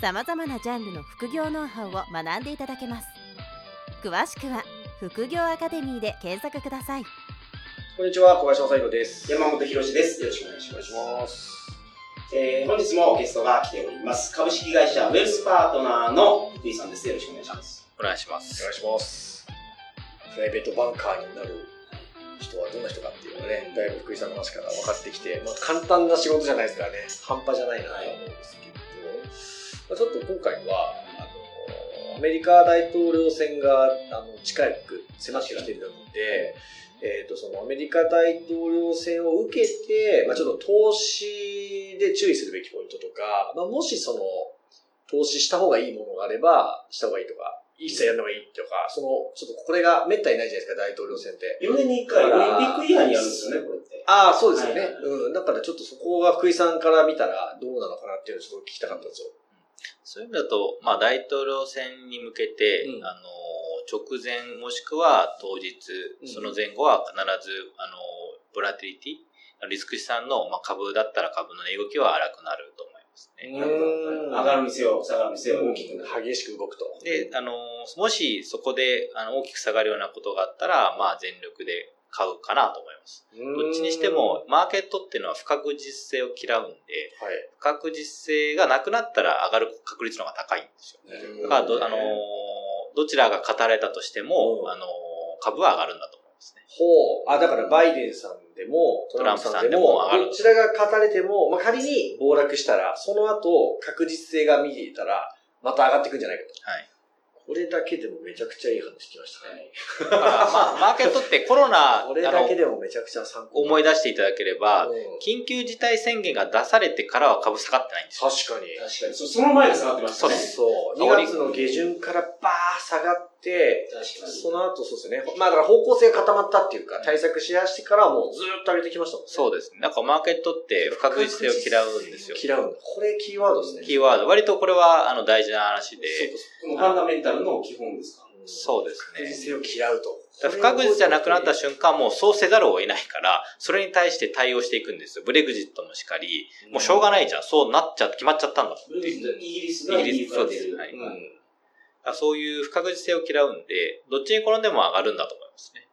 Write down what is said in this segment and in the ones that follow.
さまざまなジャンルの副業ノウハウを学んでいただけます詳しくは「副業アカデミー」で検索くださいこんにちは、小林正宏です。山本博史です。よろしくお願いします。ます。えー、本日もゲストが来ております。株式会社ウェルスパートナーの福井さんです。よろしくお願いします。お願いします。お願いします。プライベートバンカーになる人はどんな人かっていうのがね、だいぶ福井さんの話から分かってきて、まあ、簡単な仕事じゃないですからね、半端じゃないなと思うんですけど、まあ、ちょっと今回は、あの、アメリカ大統領選があの近く迫ってきているので、えっ、と、そのアメリカ大統領選を受けて、まあ、ちょっと投資で注意するべきポイントとか、まあ、もしその、投資した方がいいものがあれば、した方がいいとか、一切やるのがいいとか、その、ちょっとこれが滅多にないじゃないですか、大統領選って。4年に1回オリンピックイヤーにやるんですよね、これって。ああ、そうですよね。はいはいうん。だからちょっとそこが福井さんから見たらどうなのかなっていうのをちょっと聞きたかったんですよ。そういう意味だと、まあ、大統領選に向けて、うんあの、直前もしくは当日、うんその前後は必ず、あの、ボラティリティ、リスク資産の、まあ、株だったら株の値動きは荒くなると思いますね。なるほど上がる店を、下がる店を大きく。激しく動くと。で、あの、もしそこであの大きく下がるようなことがあったら、まあ、全力で買うかなと思います。どっちにしても、マーケットっていうのは不確実性を嫌うんで、はい。不確実性がなくなったら上がる確率の方が高いんですよ。だからど、あのー、どちらが勝たれたとしても、うんあのー、株は上がるんだと思いますね。ほう。あ、だからバイデンさんでも、トランプさんでもどちらが勝たれても、まあ、仮に暴落したら、その後、確実性が見えたら、また上がっていくんじゃないかと。はい。これだけでもめちゃくちゃいい話聞きましたね。だから、まあ、マーケットってコロナ、これだけでもめちゃくちゃ参考思い出出していただければ、緊急事態宣言が出されてからは株下がってないんですよ。確かに。確かに。そその前が下がってましたね。そう。2そう月の下旬からバー下がって。その後そうですね。まあだから方向性が固まったっていうか、対策しやしてからはもうずーっと上げてきましたもんね。そうですね。なんかマーケットって不確実性を嫌うんですよ。嫌うんだ。これキーワードですね。キーワード。割とこれは、あの、大事な話で、そうかこのファンダメンタルの基本ですかそうです不確実ね。性を嫌うと。不確実じゃなくなった瞬間、もうそうせざるを得ないから、それに対して対応していくんですよ。ブレグジットもしかり、もうしょうがないじゃん。そうなっちゃって、決まっちゃったんだ。イギリスがイギリスから出る。はいうん。そういう不確実性を嫌うんで、どっちに転んでも上がるんだと思いますね。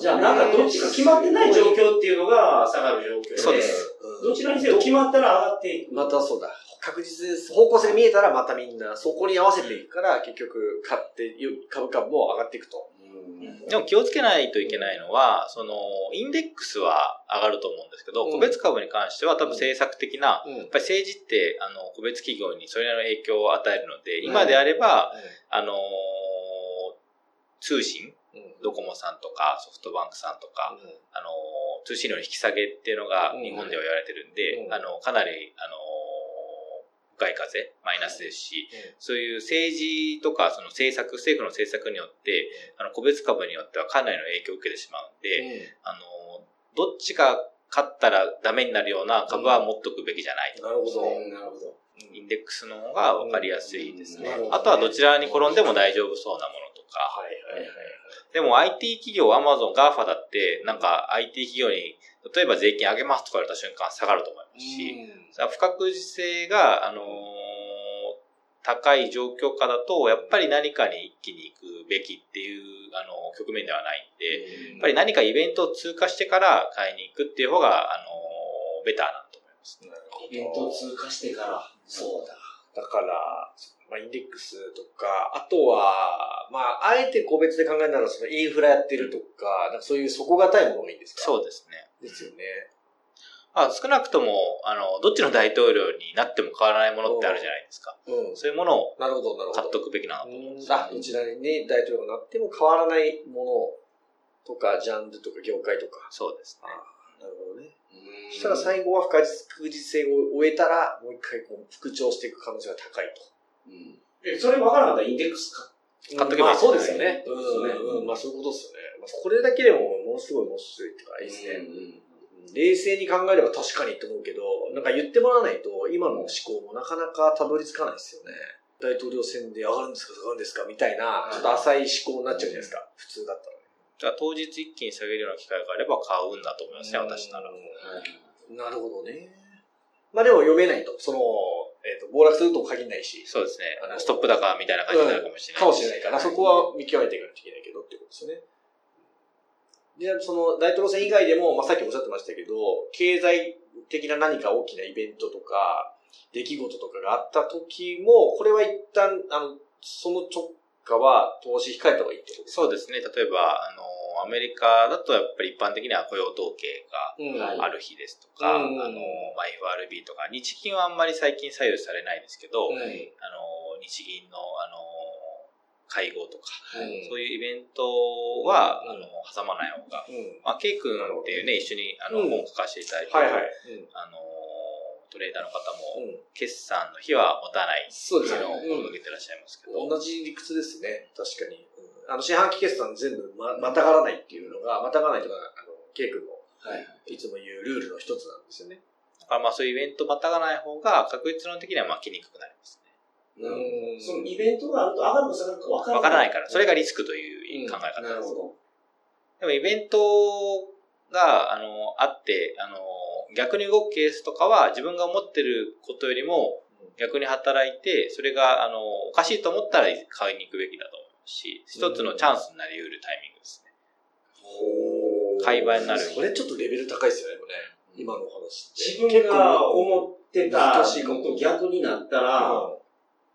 じゃあなんかどっちか決まってない状況っていうのが下がる状況で。そうです。どちらにせよ決まったら上がっていく。またそうだ。確実です。方向性見えたらまたみんなそこに合わせていくから、結局買って、株価も上がっていくと。でも気をつけないといけないのは、その、インデックスは上がると思うんですけど、うん。個別株に関しては多分政策的な、うん。やっぱり政治って、あの、個別企業にそれなりの影響を与えるので、今であれば、あのー通信、ドコモさんとかソフトバンクさんとか、あのー通信料の引き下げっていうのがうん。日本では言われてるんで、うん。あの、かなり、あのー向かい風、マイナスですし、そういう政治とか、その政策、政府の政策によって、あの、個別株によってはかなりの影響を受けてしまうんで、あの、どっちが勝ったらダメになるような株は持っとくべきじゃないと。なるほど。うんなるほど。インデックスの方が分かりやすいですねうんあとはどちらに転んでも大丈夫そうなものとか。はいはいはい。でも IT 企業、アマゾン、 GAFA だって、なんか IT 企業に、例えば税金上げますとか言われた瞬間下がると思いますし、さ不確実性が、あのー高い状況下だと、やっぱり何かに一気に行くべきっていう、あの局面ではないんで、やっぱり何かイベントを通過してから買いに行くっていう方が、あのーベターなと思います。イベントを通過してから。そうだ。だから、まあ、インデックスとか、あとは、まあ、あえて個別で考えるなら、そのインフラやってるとか、なんかそういう底堅いものがいいんですか？そうですね。ですよね。あ少なくとも、あの、どっちの大統領になっても変わらないものってあるじゃないですか。うん。そういうものをなるほど、なるほど。買っとくべきなと思うんですよあ、どちらにね、大統領がなっても変わらないものとか、ジャンルとか業界とか。そうですね。なるほどね。そしたら最後は不確実性を終えたら、もう一回こう復調していく可能性が高いと。うんそれ分からなかったらインデックスか。買っとけばいいまあそうですよね。そうん、うんまあそういうことですよね。まあ、これだけでもものすごい面白いってか、いいですね。冷静に考えれば確かにと思うけど、なんか言ってもらわないと、今の思考もなかなかたどり着かないですよね。大統領選で上がるんですか下がるんですかみたいな、ちょっと浅い思考になっちゃうじゃないですか。普通だったらね。だ当日一気に下げるような機会があれば買うんだと思いますね、私なら。なるほどね。まあでも読めないと。その、えっ、と、暴落するとも限らないし。そうですねあの。ストップ高みたいな感じになるかもしれない。かもしれないから、そこは見極めていかないといけないけどってことですよね。で、その大統領選以外でも、まあ、さっきおっしゃってましたけど、経済的な何か大きなイベントとか、出来事とかがあった時も、これは一旦、あの、その直下は投資控えた方がいいってことですか？そうですね。例えば、あの、アメリカだとやっぱり一般的には雇用統計がうん。ある日ですとか、うん。あの、まあ、FRB とか、日銀はあんまり最近左右されないですけど、うんあの、日銀の、あの、会合とか、うんそういうイベントは、うん。あの、挟まない方が、うん。まあ、ケイ君っていうね、一緒に、あの、うん。本を書かせていただいて、はいはい。あの、トレーダーの方も、うん。決算の日は持たないっていうのをてらっしゃいますけど、同じ理屈ですね。確かに。うんあの、四半期決算全部ま、またがらないっていうのが、またがらないというか、あの、ケイ君のはい。いつも言うルールの一つなんですよね。だからまあそういうイベントまたがない方が確率論的には巻きにくくなりますね。うんど。そのイベントがあると上がるか下がるか分からない。わからないから、それがリスクという考え方です。なるほど。でもイベントが、あの、あって、あの、逆に動くケースとかは自分が思ってることよりも逆に働いて、それが、あの、おかしいと思ったら買いに行くべきだと思うし、一つのチャンスになり得るタイミングですね。買い場になるそれちょっとレベル高いですよね、でもね。今のお話。自分が思ってた難しいかものと逆になったら、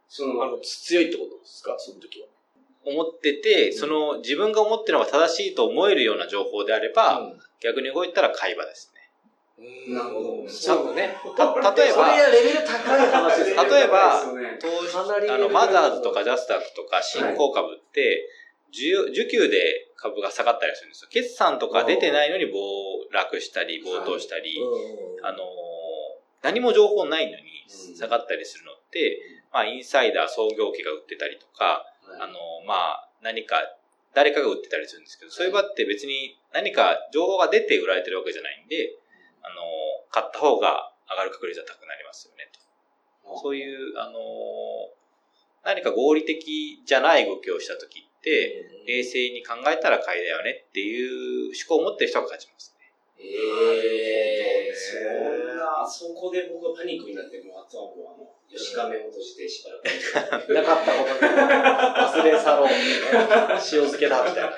その、あの、強いってことですか、その時は。思ってて、その自分が思ってるのが正しいと思えるような情報であれば、逆に動いたら買い場ですなるほどそうね。た例えば、それはレベル高い話ですね。例えば投資あの、マザーズとかジャスタックとか新興株って、需要需給で株が下がったりするんですよ。決算とか出てないのに暴落したり、暴騰したり、うんあのー、何も情報ないのにうん下がったりするのって、まあ、インサイダー創業期が売ってたりとか、あのー、まあ、何か、誰かが売ってたりするんですけど、そういう場って別に何か情報が出て売られてるわけじゃないんで、あのー、買った方が上がる確率は高くなりますよね、と。そういう、あのー何か合理的じゃない動きをした時って、冷静に考えたら買いだよねっていう思考を持ってる人が勝ちますね。ええそんな、そこで僕はパニックになって、もうあとはもうあの、吉亀を閉じてしばらく。なかったことに忘れ去ろう。塩漬けだ、みたいな。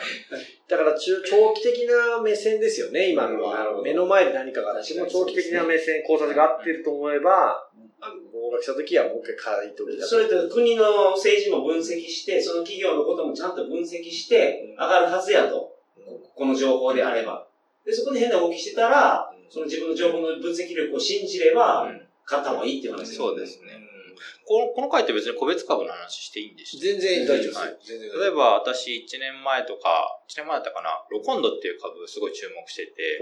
だから中、長期的な目線ですよね、今のは。目の前で何かがあっても、長期的な目線、考察が合ってると思えば、あの合格した時はもう一回買い時だそれと国の政治も分析して、その企業のこともちゃんと分析して、上がるはずやと。この情報であれば。で、そこで変な動きしてたら、その自分の情報の分析力を信じれば、買った方がいいっていう話。そうですね。このこの回って別に個別株の話していいんでしょ全然大丈夫です例えば私1年前とか、1年前だったかな、ロコンドっていう株すごい注目してて、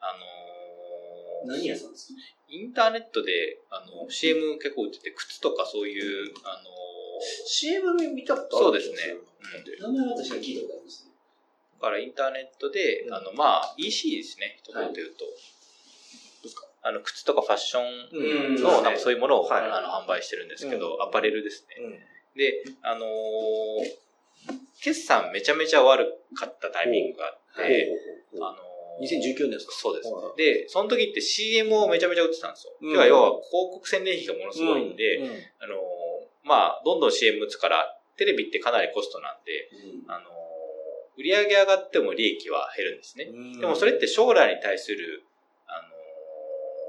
あのー何屋さんですか？インターネットで、あの、CM 結構売ってて、靴とかそういう、あの CM 見たことあるそうですね。名前は確かに聞いたことありますね。だからインターネットで、あの、まあ、EC ですね、一言で言うと。あの、靴とかファッションうん。の、なんかそういうものを、はい。あの販売してるんですけど、うん。アパレルですね。うん。で、あのー決算めちゃめちゃ悪かったタイミングがあって、あのー2019年ですか？そうですはい。で、その時って CM をめちゃめちゃ売ってたんですよ。うん。要は、要は広告宣伝費がものすごいんで、うん。あのーまあ、どんどん CM 打つから、テレビってかなりコストなんで、あのー売り上げ上がっても利益は減るんですね。うん。でもそれって将来に対する、あのー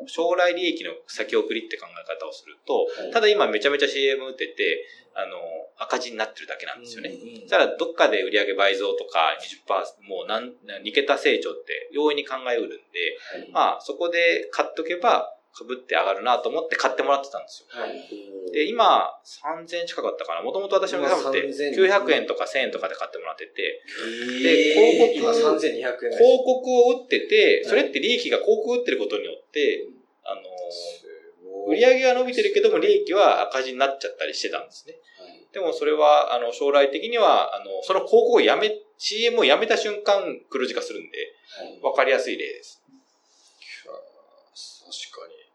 将来利益の先送りって考え方をすると、はいただ今めちゃめちゃ CM 打ってて、あのー赤字になってるだけなんですよね。うんただどっかで売上倍増とか20%、もう何、2桁成長って容易に考えうるんで、はい。まあそこで買っとけば株って上がるなと思って買ってもらってたんですよ。はい。で、今3000円近かったかな。もともと私の株って今3000 900円とか1000円とかで買ってもらってて、で、広告今3200円。広告を打ってて、それって利益が広告打ってることによって、あのー、売り上げは伸びてるけども利益は赤字になっちゃったりしてたんですね。でもそれは、あの、将来的には、あの、その広告をやめ、CM をやめた瞬間黒字化するんで、わかりやすい例です。確かに。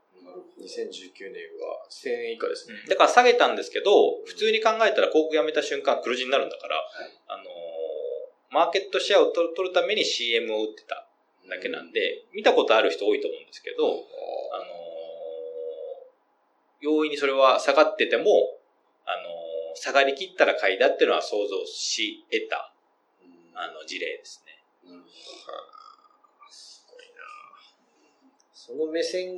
2019年は1000円以下ですね。だから下げたんですけど、普通に考えたら広告やめた瞬間黒字になるんだから、あのーマーケットシェアを取るために CM を打ってただけなんで、見たことある人多いと思うんですけど、あのー容易にそれは下がってても、あのー下がりきったら買いだっていうのは想像し得た、あの、事例ですね。その目線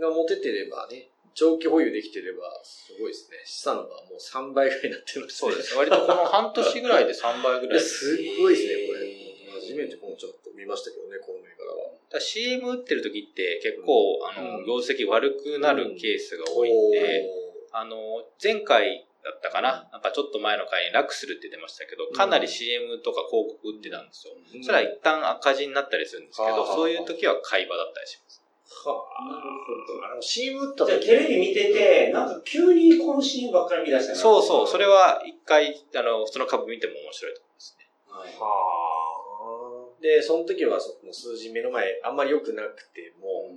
が持ててればね、長期保有できてれば、すごいですね。資産がもう3倍ぐらいになってるね。そうです。割とこの半年ぐらいで3倍ぐらい。すごいですね、これ。初めてこのちょっと見ましたけどね、この銘柄は。だ CM 打ってる時って結構、あの、うん業績悪くなるケースが多いんで、あの、前回だったかな、なんかちょっと前の回に楽するって言ってましたけど、かなり CM とか広告打ってたんですよ。うんそれは一旦赤字になったりするんですけど、はあそういう時は買い場だったりします。はなるほあ。あの、CM 打ったど。じゃテレビ見てて、なんか急にこの CM ばっかり見出したなそうそう、それは一回、あの、その株見ても面白いと思いますね。はいはあ。で、その時はその数字目の前、あんまり良くなくても、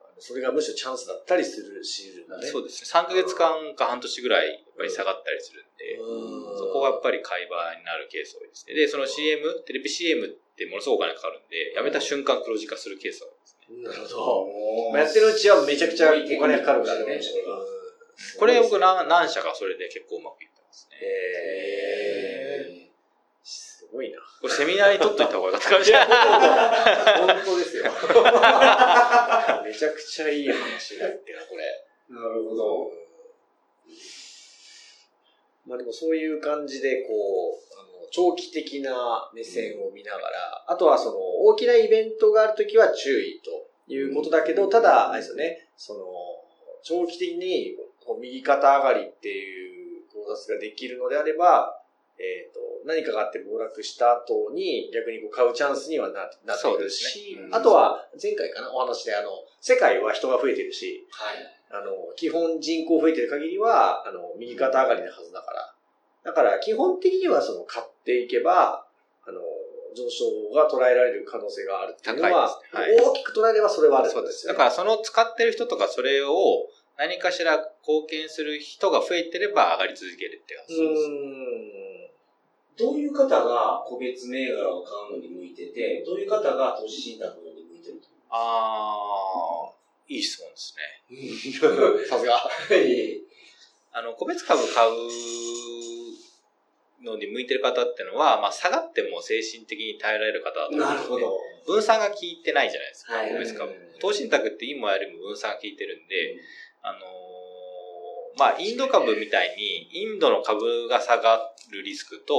あのそれがむしろチャンスだったりするしるんだね。そうですね。3ヶ月間か半年ぐらい、やっぱり下がったりするんで、うんそこがやっぱり買い場になるケース多いですね。で、その CM、テレビ CM ってものすごくお金かかるんで、やめた瞬間黒字化するケースが多いですね。なるほど。まあやってるうちはめちゃくちゃお金かかるからね。これ僕何何社かそれで結構うまくいってますね。へーすごいな。これセミナーに取っといた方がよかったかもしれない。本当ですよ。めちゃくちゃいい話だってな、これ。なるほど。まあでもそういう感じで、こう、あの長期的な目線を見ながら、あとはその大きなイベントがあるときは注意ということだけど、ただ、あれですよね、その、長期的に右肩上がりっていう考察ができるのであれば、えっ、と、何かがあって暴落した後に逆にこう買うチャンスにはななってくるし、ねうんあとは前回かなお話であの、世界は人が増えてるし、はい。あの、基本人口増えてる限りは、あの、右肩上がりなはずだから。だから、基本的にはその、買っていけば、あの、上昇が捉えられる可能性があるっていうのは、高いですね大きく捉えればそれはあるそうです。だからその使ってる人とかそれを何かしら貢献する人が増えてれば上がり続けるって感じうです。どういう方が個別銘柄を買うのに向いてて、どういう方が投資信託のに向いてるとあー、いい質問ですね。さすが。あの、個別株買うのに向いてる方ってのは、まあ下がっても精神的に耐えられる方だと思うんですね。なるほど。分散が効いてないじゃないですか、はい個別株うん。投資信託って今よりも分散が効いてるんで、あのーまあ、インド株みたいに、インドの株が下がるリスクと、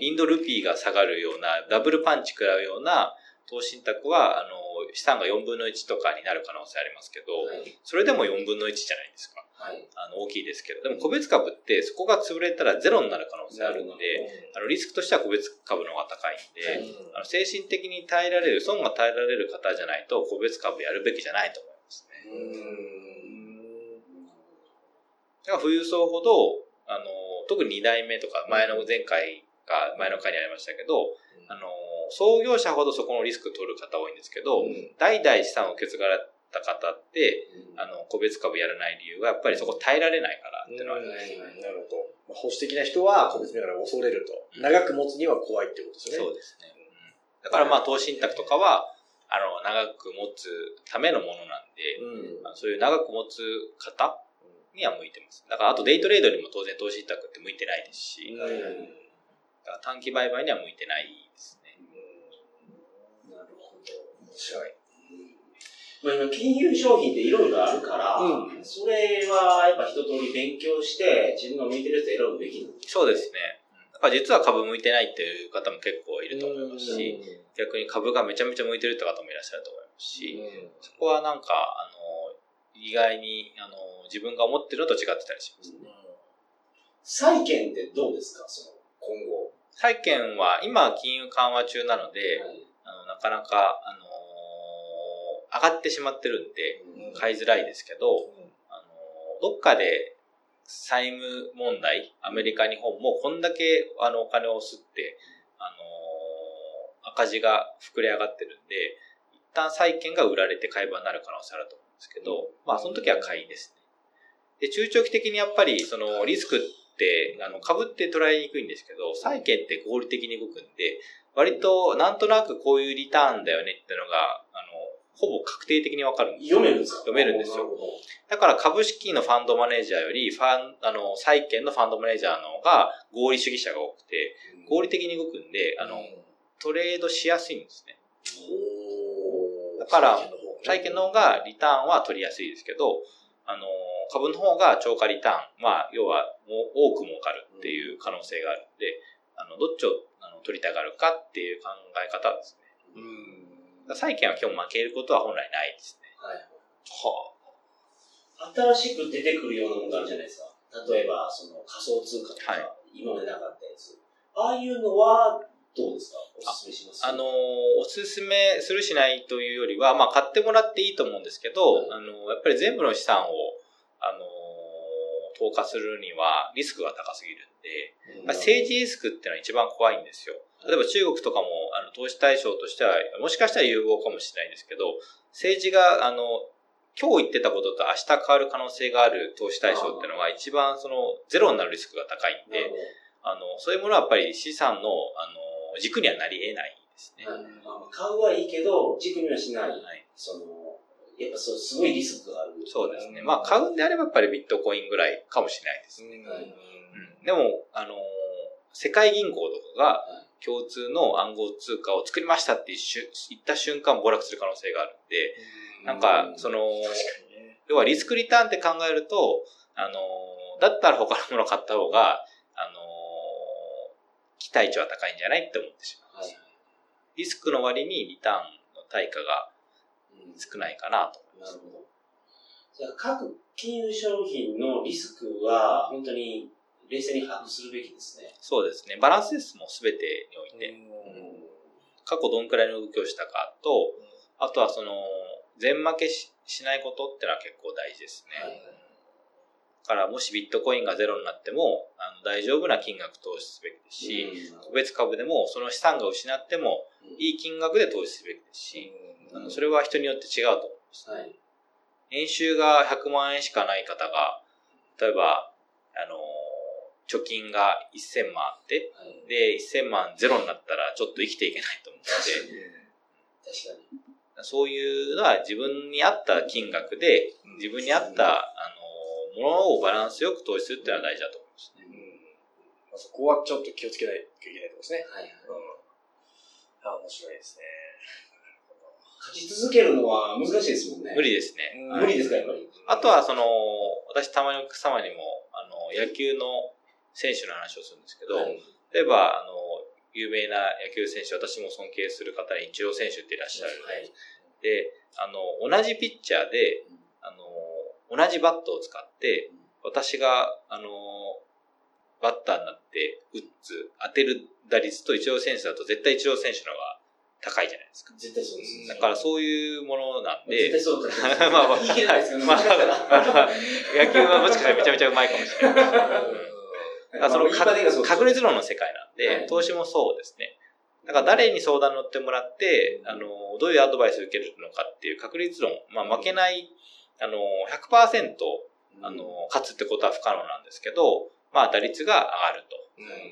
インドルピーが下がるような、ダブルパンチ食らうような投資信託は、あのー資産が4分の1とかになる可能性ありますけど、はい。それでも4分の1じゃないですか。はい。あの、大きいですけど。でも個別株って、そこが潰れたらゼロになる可能性あるんで、あの、リスクとしては個別株の方が高いんで、あの精神的に耐えられる、損が耐えられる方じゃないと、個別株やるべきじゃないと思いますね。だから富裕層ほど、あの、特に2代目とか、前の前回か、前の回にありましたけど、あの、創業者ほどそこのリスク取る方多いんですけど、代々資産を受け継がれた方って、あの、個別株やらない理由が、やっぱりそこ耐えられないからっていうのはあります。なるほど。まあ保守的な人は個別銘柄を恐れると。長く持つには怖いってことですよね。そうですね。うんだからまあ、投資信託とかは、あの、長く持つためのものなんで、うんそういう長く持つ方には向いてます。だから、あとデイトレードにも当然投資信託って向いてないですし、うんだから短期売買には向いてないですね。なるほど。面白い。まあ今、金融商品っていろいろあるから、うんそれはやっぱ一通り勉強して、自分が向いてるやつ選ぶべきそうですね。だから実は株向いてないっていう方も結構いると思いますし、逆に株がめちゃめちゃ向いてるって方もいらっしゃると思いますし、そこはなんか、あの、意外に、あの、自分が思ってるのと違ってたりしますね。債券ってどうですか？その、今後。債券は今金融緩和中なので、あのなかなか、あの上がってしまってるんで、買いづらいですけど、あのどっかで債務問題、アメリカ、日本もこんだけあのお金を吸って、あのー、赤字が膨れ上がってるんで、一旦債券が売られて買い場になる可能性あると思うんですけど、まあその時は買いですね。で、中長期的にやっぱりそのリスクって、あの、株って捉えにくいんですけど、債券って合理的に動くんで、割となんとなくこういうリターンだよねっていうのが、あの、ほぼ確定的にわかるんです読めるんですか？読めるんですよ。だから株式のファンドマネージャーより、ファン、あの、債券のファンドマネージャーの方が合理主義者が多くて、合理的に動くんで、あの、トレードしやすいんですね。だから、債券の方がリターンは取りやすいですけど、あの、株の方が超過リターン、まあ、要は、多く儲かるっていう可能性があるんで、あの、どっちをあの取りたがるかっていう考え方ですね。うん債券は今日負けることは本来ないですね。はい。はあ。新しく出てくるようなものがあるじゃないですか。例えば、その仮想通貨とか、はい、今までなかったやつ。ああいうのは、どうですか？おすすめします？あのー、おすすめするしないというよりは、まあ、買ってもらっていいと思うんですけど、はい、あのー、やっぱり全部の資産を、あのー、投下するにはリスクが高すぎるんで、まあ、政治リスクっていうのは一番怖いんですよ。例えば中国とかも、あの、投資対象としては、もしかしたら有望かもしれないんですけど、政治が、あの、今日言ってたことと明日変わる可能性がある投資対象っていうのは一番そのゼロになるリスクが高いんで、あの、そういうものはやっぱり資産の、あの、軸にはなり得ないですね。買うはいいけど、軸にはしない。はい、その、やっぱそう、すごいリスクがある。そうですね。まあ、買うんであればやっぱりビットコインぐらいかもしれないですね。うん、でも、あの、世界銀行とかが、共通の暗号通貨を作りましたって言った瞬間暴落する可能性があるんで、なんか、その、要はリスクリターンって考えると、あの、だったら他のものを買った方が、あの、期待値は高いんじゃないって思ってしまう。リスクの割にリターンの対価が少ないかなと思います。なるほど。じゃあ各金融商品のリスクは本当に冷静に把握するべきですね。そうですね。バランスですもすべてにおいて。過去どんくらいの動きをしたかと、あとはその、全負けしないことってのは結構大事ですね。はい、から、もしビットコインがゼロになっても、あの大丈夫な金額投資すべきですし、個別株でもその資産が失っても、いい金額で投資すべきですし、あのそれは人によって違うと思います。はい、年収が100万円しかない方が、例えば、あの貯金が1000万あって、はい、で、1000万ゼロになったらちょっと生きていけないと思って、確かに。そういうのは自分に合った金額で、自分に合った、あの、ものをバランスよく投資するっていうのは大事だと思いますね。うんまあ、そこはちょっと気をつけないといけないところですね。はい。うん。あ、面白いですね。勝ち続けるのは難しいですもんね。無理ですね。無理ですか、やっぱり。あとは、その、私たまにお客様にも、あの、野球の選手の話をするんですけど、はい、例えば、あの、有名な野球選手、私も尊敬する方にイチロー選手っていらっしゃる。はい、で、あの、同じピッチャーで、あの、同じバットを使って、私が、あの、バッターになって打つ、当てる打率とイチロー選手だと絶対イチロー選手の方が高いじゃないですか。絶対そうです、ね。だからそういうものなんで。絶対そうだ、ね。まあまあ、ですけど、まあ、野球はもしかしたらめちゃめちゃうまいかもしれない。その確率論の世界なんで、投資もそうですね。だから誰に相談乗ってもらって、あの、どういうアドバイスを受けるのかっていう確率論、まあ負けない、あの、100%、あの、勝つってことは不可能なんですけど、まあ打率が上がると。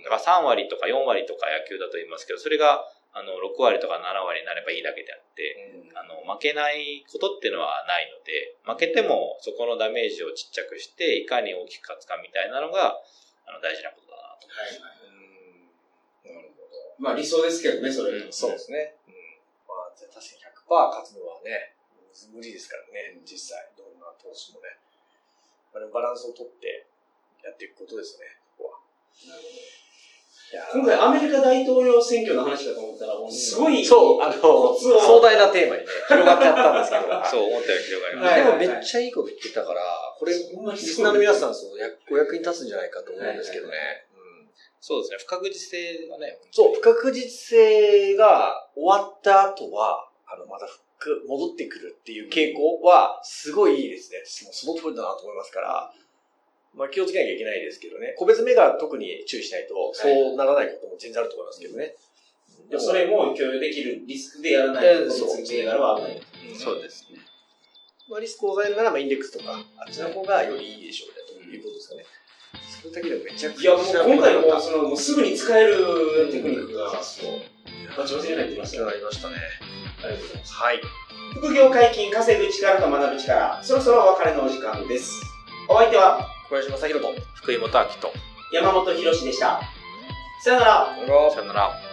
だから3割とか4割とか野球だと言いますけど、それが、あの、6割とか7割になればいいだけであって、あの、負けないことっていうのはないので、負けてもそこのダメージをちっちゃくして、いかに大きく勝つかみたいなのが、あの、大事なことだなと思います。はいはい。なるほど。まあ理想ですけどね、それ。うん、そうですね。うん。まあ、確かに100%勝つのはね、無理ですからね、実際。投資もね。あれバランスをとってやっていくことですね、ここは。なるほど。今回アメリカ大統領選挙の話だと思ったら、もうすごい、そう、あの、壮大なテーマにね、広がっちゃったんですけど。そう、思ったより広がりました。でもめっちゃいいこと言ってたから、これ、リスナーの皆さん、そのお役に立つんじゃないかと思うんですけどね。そうですね、不確実性がね。そう、不確実性が終わった後は、あの、また戻ってくるっていう傾向は、すごいいいですね。その通りだなと思いますから、まあ気をつけなきゃいけないですけどね。個別銘柄特に注意しないと、そうならないことも全然あると思いますけどね。でもそれも許容できるリスクでやらないと、は危ない。そうですね。まあ、リスクを抑えるなら、まあ、インデックスとか、あっちの方がよりいいでしょうね、ということですかね。それだけでもめちゃくいや、ちゃもう今回もう、その、もうすぐに使えるテクニックが、そう、バチバチに入ってましたなね。りましたね。ありがとうございます。はい。副業解禁、稼ぐ力と学ぶ力、そろそろお別れのお時間です。お相手は小林正宏と。福井元明と。山本博史でした。さよなら。さよなら。